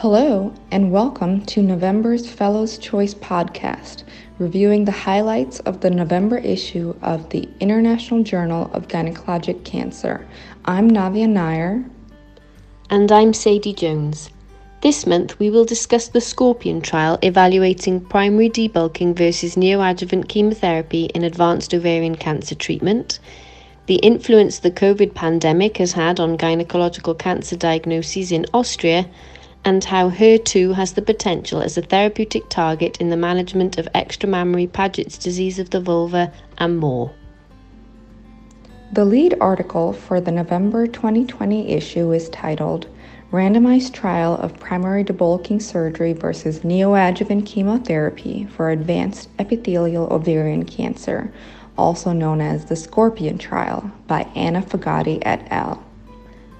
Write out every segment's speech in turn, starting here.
Hello, and welcome to November's Fellows Choice podcast, reviewing the highlights of the November issue of the International Journal of Gynecologic Cancer. I'm Navya Nair. And I'm Sadie Jones. This month we will discuss the Scorpion trial evaluating primary debulking versus neoadjuvant chemotherapy in advanced ovarian cancer treatment, the influence the COVID pandemic has had on gynecological cancer diagnoses in Austria, and how HER2 has the potential as a therapeutic target in the management of extramammary Paget's disease of the vulva, and more. The lead article for the November 2020 issue is titled Randomized Trial of Primary Debulking Surgery versus Neoadjuvant Chemotherapy for Advanced Epithelial Ovarian Cancer, also known as the Scorpion Trial, by Anna Fagotti et al.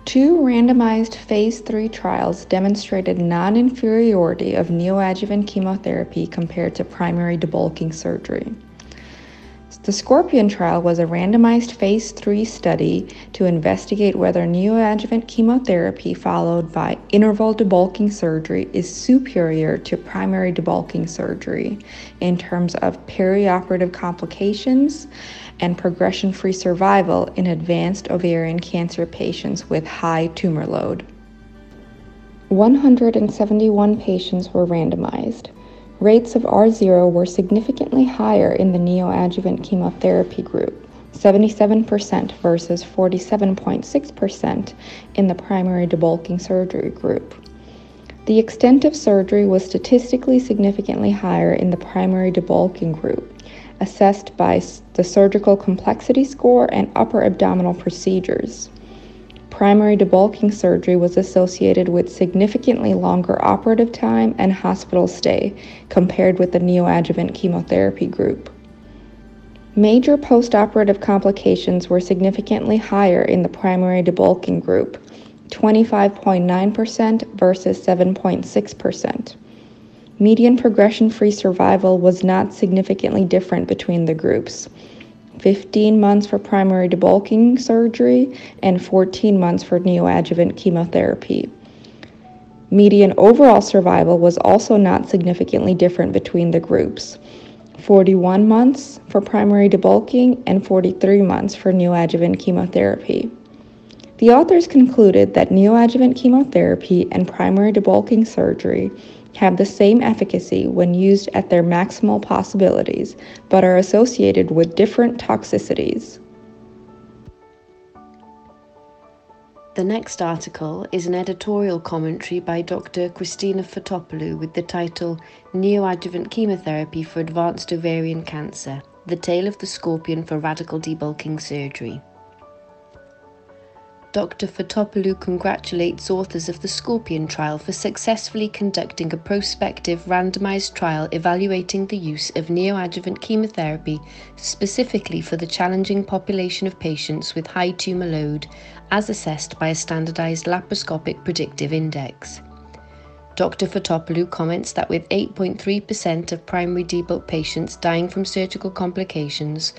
Two randomized phase 3 trials demonstrated non inferiority of neoadjuvant chemotherapy compared to primary debulking surgery. The Scorpion trial was a randomized phase 3 study to investigate whether neoadjuvant chemotherapy followed by interval debulking surgery is superior to primary debulking surgery in terms of perioperative complications and progression free survival in advanced ovarian cancer patients with high tumor load. 171 patients were randomized. Rates of R0 were significantly higher in the neoadjuvant chemotherapy group, 77% versus 47.6% in the primary debulking surgery group. The extent of surgery was statistically significantly higher in the primary debulking group, assessed by the surgical complexity score and upper abdominal procedures primary debulking surgery was associated with significantly longer operative time and hospital stay compared with the neoadjuvant chemotherapy group. Major postoperative complications were significantly higher in the primary debulking group, 25.9% versus 7.6%. Median progression free survival was not significantly different between the groups. 15 months for primary debulking surgery, and 14 months for neoadjuvant chemotherapy. Median overall survival was also not significantly different between the groups 41 months for primary debulking and 43 months for neoadjuvant chemotherapy. The authors concluded that neoadjuvant chemotherapy and primary debulking surgery have the same efficacy when used at their maximal possibilities, but are associated with different toxicities. The next article is an editorial commentary by Dr. Christina Fotopoulou with the title Neoadjuvant Chemotherapy for Advanced Ovarian Cancer The Tale of the Scorpion for Radical Debulking Surgery. Dr. Fotopoulou congratulates authors of the Scorpion trial for successfully conducting a prospective randomized trial evaluating the use of neoadjuvant chemotherapy specifically for the challenging population of patients with high tumour load, as assessed by a standardized laparoscopic predictive index. Dr. Fotopoulou comments that with 8.3% of primary debulk patients dying from surgical complications,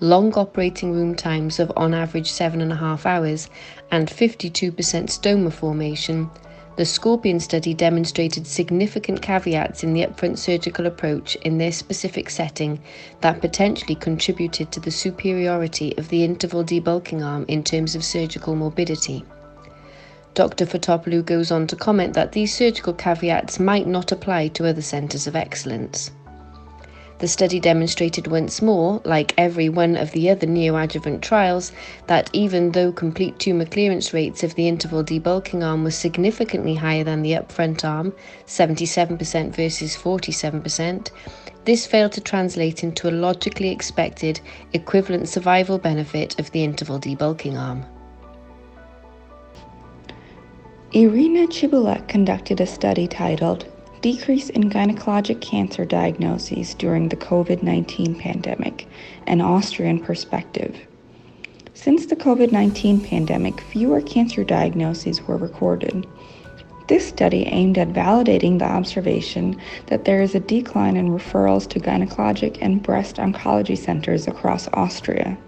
long operating room times of on average 7.5 hours, and 52% stoma formation, the Scorpion study demonstrated significant caveats in the upfront surgical approach in this specific setting that potentially contributed to the superiority of the interval debulking arm in terms of surgical morbidity. Dr. Fotopoulou goes on to comment that these surgical caveats might not apply to other centres of excellence. The study demonstrated once more, like every one of the other neoadjuvant trials, that even though complete tumour clearance rates of the interval debulking arm was significantly higher than the upfront arm, 77% versus 47%, this failed to translate into a logically expected equivalent survival benefit of the interval debulking arm. Irina Tsibulak conducted a study titled decrease in gynecologic cancer diagnoses during the COVID 19 pandemic, an Austrian perspective. Since the COVID 19 pandemic, fewer cancer diagnoses were recorded. This study aimed at validating the observation that there is a decline in referrals to gynecologic and breast oncology centers across Austria.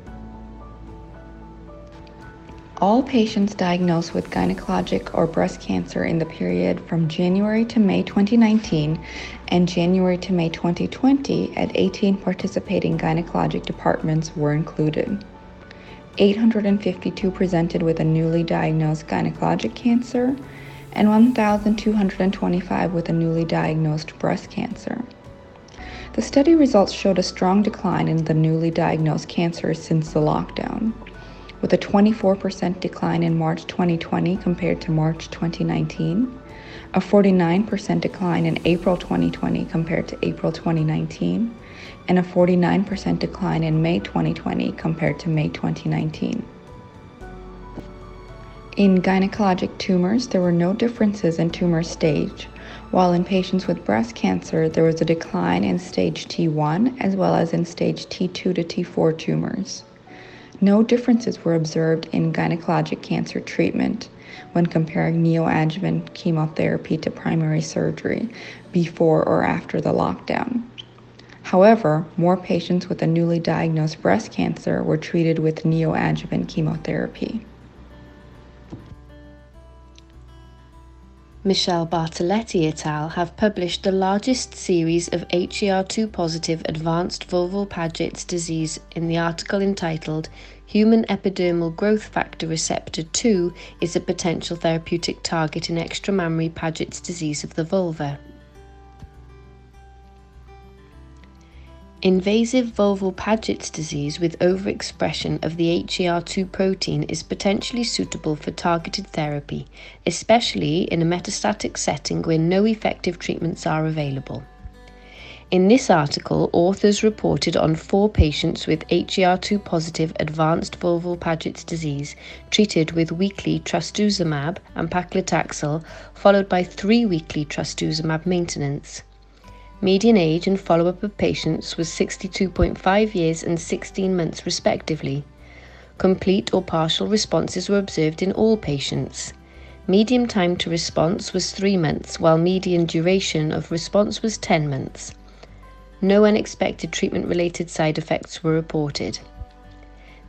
All patients diagnosed with gynecologic or breast cancer in the period from January to May 2019 and January to May 2020 at 18 participating gynecologic departments were included. 852 presented with a newly diagnosed gynecologic cancer and 1,225 with a newly diagnosed breast cancer. The study results showed a strong decline in the newly diagnosed cancers since the lockdown with a 24% decline in March 2020 compared to March 2019, a 49% decline in April 2020 compared to April 2019, and a 49% decline in May 2020 compared to May 2019. In gynecologic tumors, there were no differences in tumor stage, while in patients with breast cancer, there was a decline in stage T1 as well as in stage T2 to T4 tumors. No differences were observed in gynecologic cancer treatment when comparing neoadjuvant chemotherapy to primary surgery before or after the lockdown. However, more patients with a newly diagnosed breast cancer were treated with neoadjuvant chemotherapy. Michele Bartoletti et al. have published the largest series of HER2 positive advanced vulval Paget's disease in the article entitled Human Epidermal Growth Factor Receptor 2 is a Potential Therapeutic Target in Extramammary Paget's Disease of the Vulva. Invasive vulval Paget's disease with overexpression of the HER2 protein is potentially suitable for targeted therapy, especially in a metastatic setting where no effective treatments are available. In this article, authors reported on four patients with HER2 positive advanced vulval Paget's disease treated with weekly trastuzumab and paclitaxel, followed by three weekly trastuzumab maintenance. Median age and follow up of patients was 62.5 years and 16 months, respectively. Complete or partial responses were observed in all patients. Median time to response was 3 months, while median duration of response was 10 months. No unexpected treatment related side effects were reported.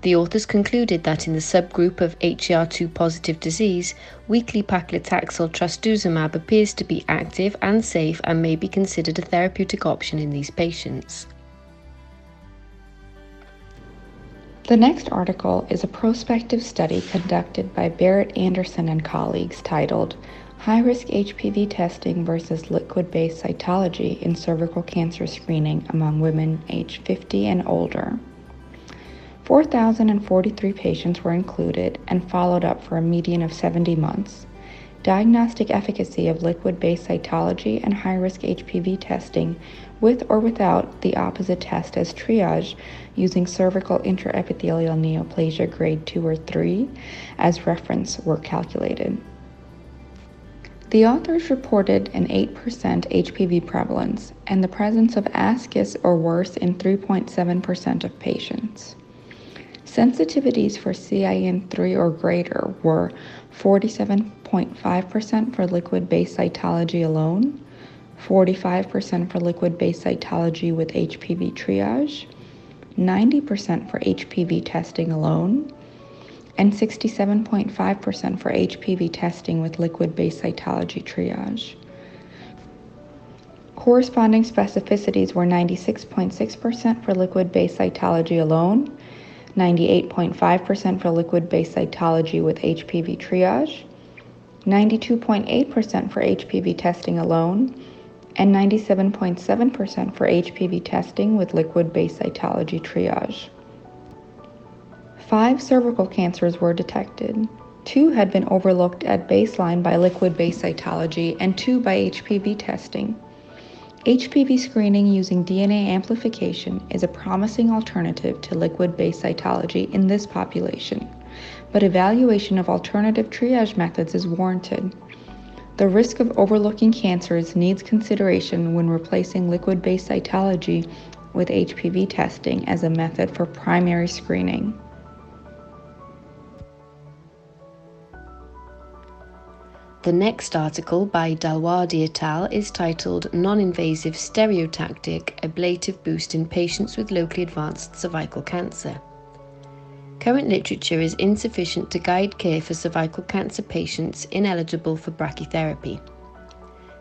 The authors concluded that in the subgroup of HER2 positive disease, weekly paclitaxel trastuzumab appears to be active and safe and may be considered a therapeutic option in these patients. The next article is a prospective study conducted by Barrett Anderson and colleagues titled High Risk HPV Testing versus Liquid Based Cytology in Cervical Cancer Screening Among Women Age 50 and Older. 4,043 patients were included and followed up for a median of 70 months. Diagnostic efficacy of liquid based cytology and high risk HPV testing with or without the opposite test as triage using cervical intraepithelial neoplasia grade 2 or 3 as reference were calculated. The authors reported an 8% HPV prevalence and the presence of ascus or worse in 3.7% of patients. Sensitivities for CIN3 or greater were 47.5% for liquid based cytology alone, 45% for liquid based cytology with HPV triage, 90% for HPV testing alone, and 67.5% for HPV testing with liquid based cytology triage. Corresponding specificities were 96.6% for liquid based cytology alone, 98.5% for liquid based cytology with HPV triage, 92.8% for HPV testing alone, and 97.7% for HPV testing with liquid based cytology triage. Five cervical cancers were detected. Two had been overlooked at baseline by liquid based cytology and two by HPV testing. HPV screening using DNA amplification is a promising alternative to liquid based cytology in this population, but evaluation of alternative triage methods is warranted. The risk of overlooking cancers needs consideration when replacing liquid based cytology with HPV testing as a method for primary screening. The next article by Dalwadi et al. is titled Non-Invasive Stereotactic Ablative Boost in Patients with Locally Advanced Cervical Cancer. current literature is insufficient to guide care for cervical cancer patients ineligible for brachytherapy.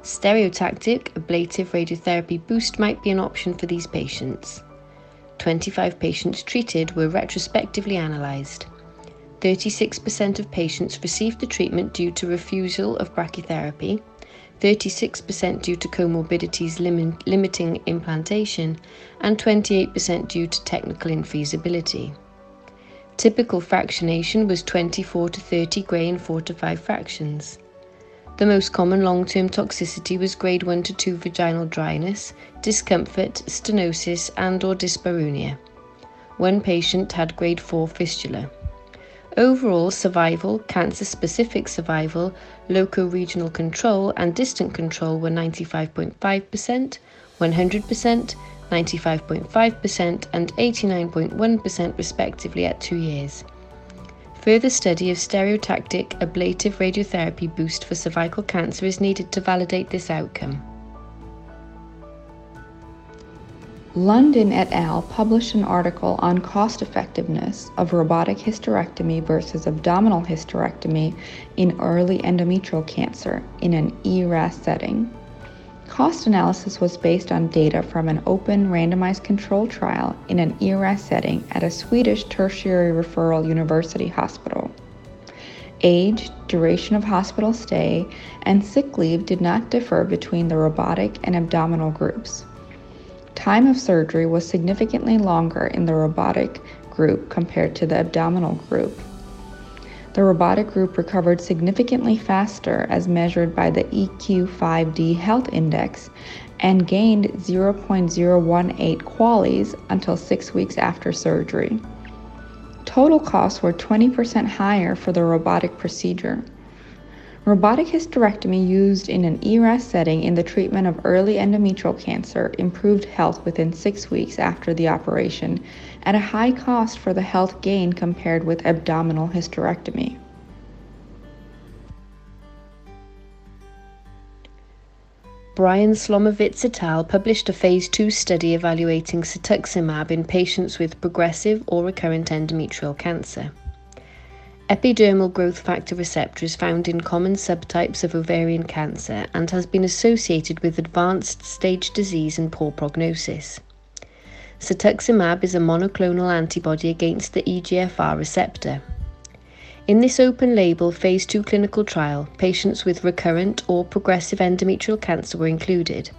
Stereotactic ablative radiotherapy boost might be an option for these patients. 25 patients treated were retrospectively analysed. 36% of patients received the treatment due to refusal of brachytherapy, 36% due to comorbidities lim- limiting implantation, and 28% due to technical infeasibility. Typical fractionation was 24 to 30 gray in 4 to 5 fractions. The most common long-term toxicity was grade 1 to 2 vaginal dryness, discomfort, stenosis and or dyspareunia. One patient had grade 4 fistula. Overall survival, cancer-specific survival, loco-regional control and distant control were 95.5%, 100%, 95.5% and 89.1% respectively at 2 years. Further study of stereotactic ablative radiotherapy boost for cervical cancer is needed to validate this outcome. Lundin et al. published an article on cost effectiveness of robotic hysterectomy versus abdominal hysterectomy in early endometrial cancer in an ERAS setting. Cost analysis was based on data from an open randomized control trial in an ERAS setting at a Swedish tertiary referral university hospital. Age, duration of hospital stay, and sick leave did not differ between the robotic and abdominal groups. Time of surgery was significantly longer in the robotic group compared to the abdominal group. The robotic group recovered significantly faster as measured by the EQ5D health index and gained 0.018 QALYs until six weeks after surgery. Total costs were 20% higher for the robotic procedure. Robotic hysterectomy used in an ERAS setting in the treatment of early endometrial cancer improved health within six weeks after the operation at a high cost for the health gain compared with abdominal hysterectomy. Brian Slomovitz et al. published a phase 2 study evaluating cetuximab in patients with progressive or recurrent endometrial cancer. Epidermal growth factor receptor is found in common subtypes of ovarian cancer and has been associated with advanced stage disease and poor prognosis. Cetuximab is a monoclonal antibody against the EGFR receptor. In this open label phase 2 clinical trial, patients with recurrent or progressive endometrial cancer were included.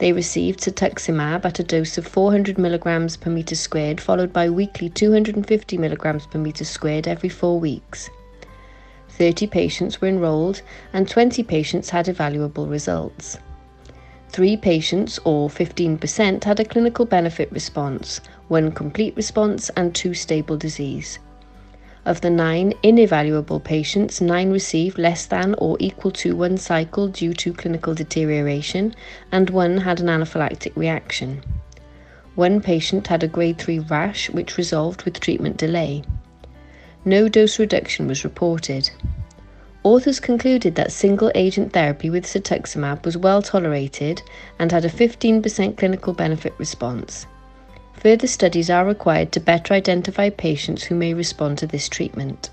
They received cetuximab at a dose of 400 mg per meter squared, followed by weekly 250 mg per meter squared every four weeks. 30 patients were enrolled and 20 patients had evaluable results. Three patients, or 15%, had a clinical benefit response, one complete response, and two stable disease. Of the nine inevaluable patients, nine received less than or equal to one cycle due to clinical deterioration, and one had an anaphylactic reaction. One patient had a grade 3 rash, which resolved with treatment delay. No dose reduction was reported. Authors concluded that single agent therapy with cetuximab was well tolerated and had a 15% clinical benefit response. Further studies are required to better identify patients who may respond to this treatment.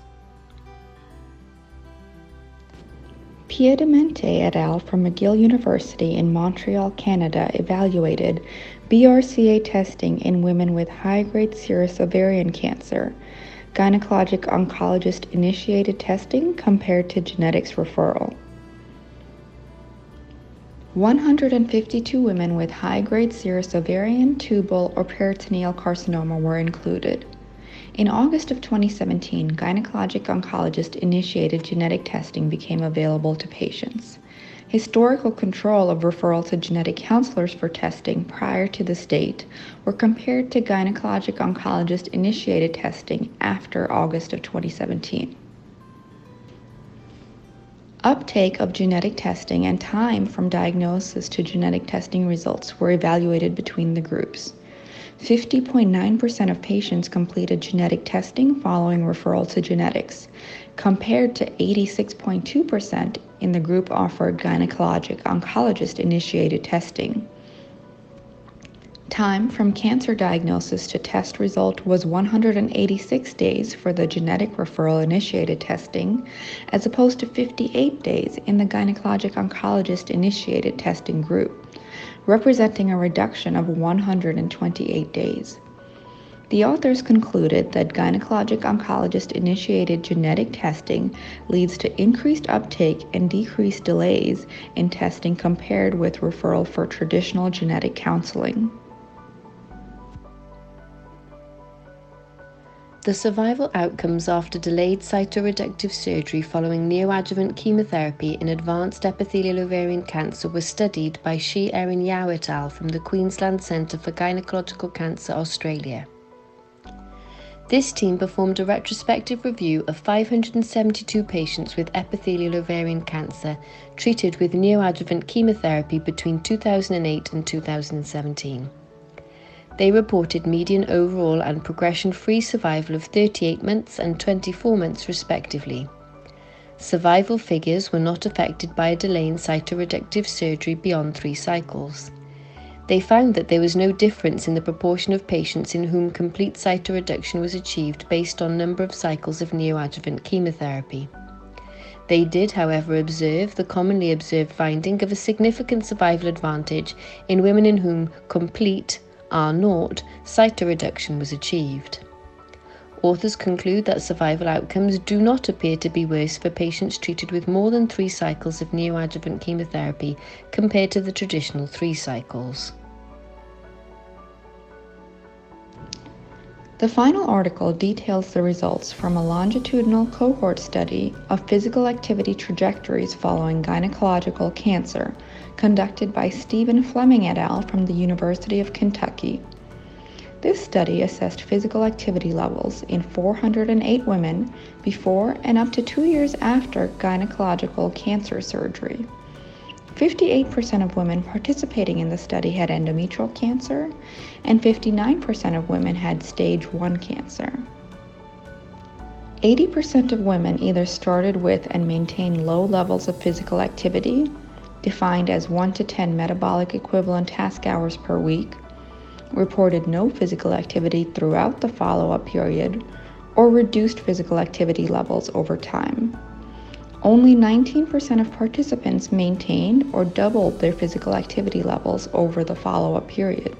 Piedimonte et al. from McGill University in Montreal, Canada evaluated BRCA testing in women with high grade serous ovarian cancer, gynecologic oncologist initiated testing compared to genetics referral. 152 women with high grade serous ovarian, tubal, or peritoneal carcinoma were included. In August of 2017, gynecologic oncologist initiated genetic testing became available to patients. Historical control of referral to genetic counselors for testing prior to this date were compared to gynecologic oncologist initiated testing after August of 2017. Uptake of genetic testing and time from diagnosis to genetic testing results were evaluated between the groups. 50.9% of patients completed genetic testing following referral to genetics, compared to 86.2% in the group offered gynecologic oncologist initiated testing. Time from cancer diagnosis to test result was 186 days for the genetic referral initiated testing, as opposed to 58 days in the gynecologic oncologist initiated testing group, representing a reduction of 128 days. The authors concluded that gynecologic oncologist initiated genetic testing leads to increased uptake and decreased delays in testing compared with referral for traditional genetic counseling. The survival outcomes after delayed cytoreductive surgery following neoadjuvant chemotherapy in advanced epithelial ovarian cancer were studied by Shi Erin Yao et al. from the Queensland Centre for Gynecological Cancer, Australia. This team performed a retrospective review of 572 patients with epithelial ovarian cancer treated with neoadjuvant chemotherapy between 2008 and 2017. They reported median overall and progression free survival of 38 months and 24 months, respectively. Survival figures were not affected by a delay in cytoreductive surgery beyond three cycles they found that there was no difference in the proportion of patients in whom complete cytoreduction was achieved based on number of cycles of neoadjuvant chemotherapy. They did, however, observe the commonly observed finding of a significant survival advantage in women in whom complete R0 cytoreduction was achieved. Authors conclude that survival outcomes do not appear to be worse for patients treated with more than three cycles of neoadjuvant chemotherapy compared to the traditional three cycles. The final article details the results from a longitudinal cohort study of physical activity trajectories following gynecological cancer conducted by Stephen Fleming et al. from the University of Kentucky. This study assessed physical activity levels in 408 women before and up to two years after gynecological cancer surgery. 58% of women participating in the study had endometrial cancer, and 59% of women had stage 1 cancer. 80% of women either started with and maintained low levels of physical activity, defined as 1 to 10 metabolic equivalent task hours per week, reported no physical activity throughout the follow up period, or reduced physical activity levels over time. Only 19% of participants maintained or doubled their physical activity levels over the follow up period.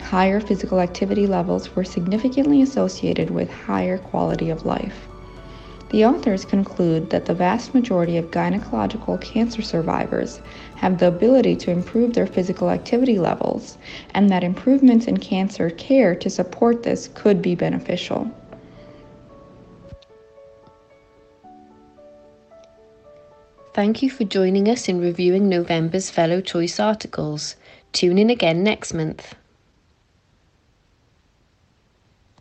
Higher physical activity levels were significantly associated with higher quality of life. The authors conclude that the vast majority of gynecological cancer survivors have the ability to improve their physical activity levels, and that improvements in cancer care to support this could be beneficial. Thank you for joining us in reviewing November's Fellow Choice articles. Tune in again next month.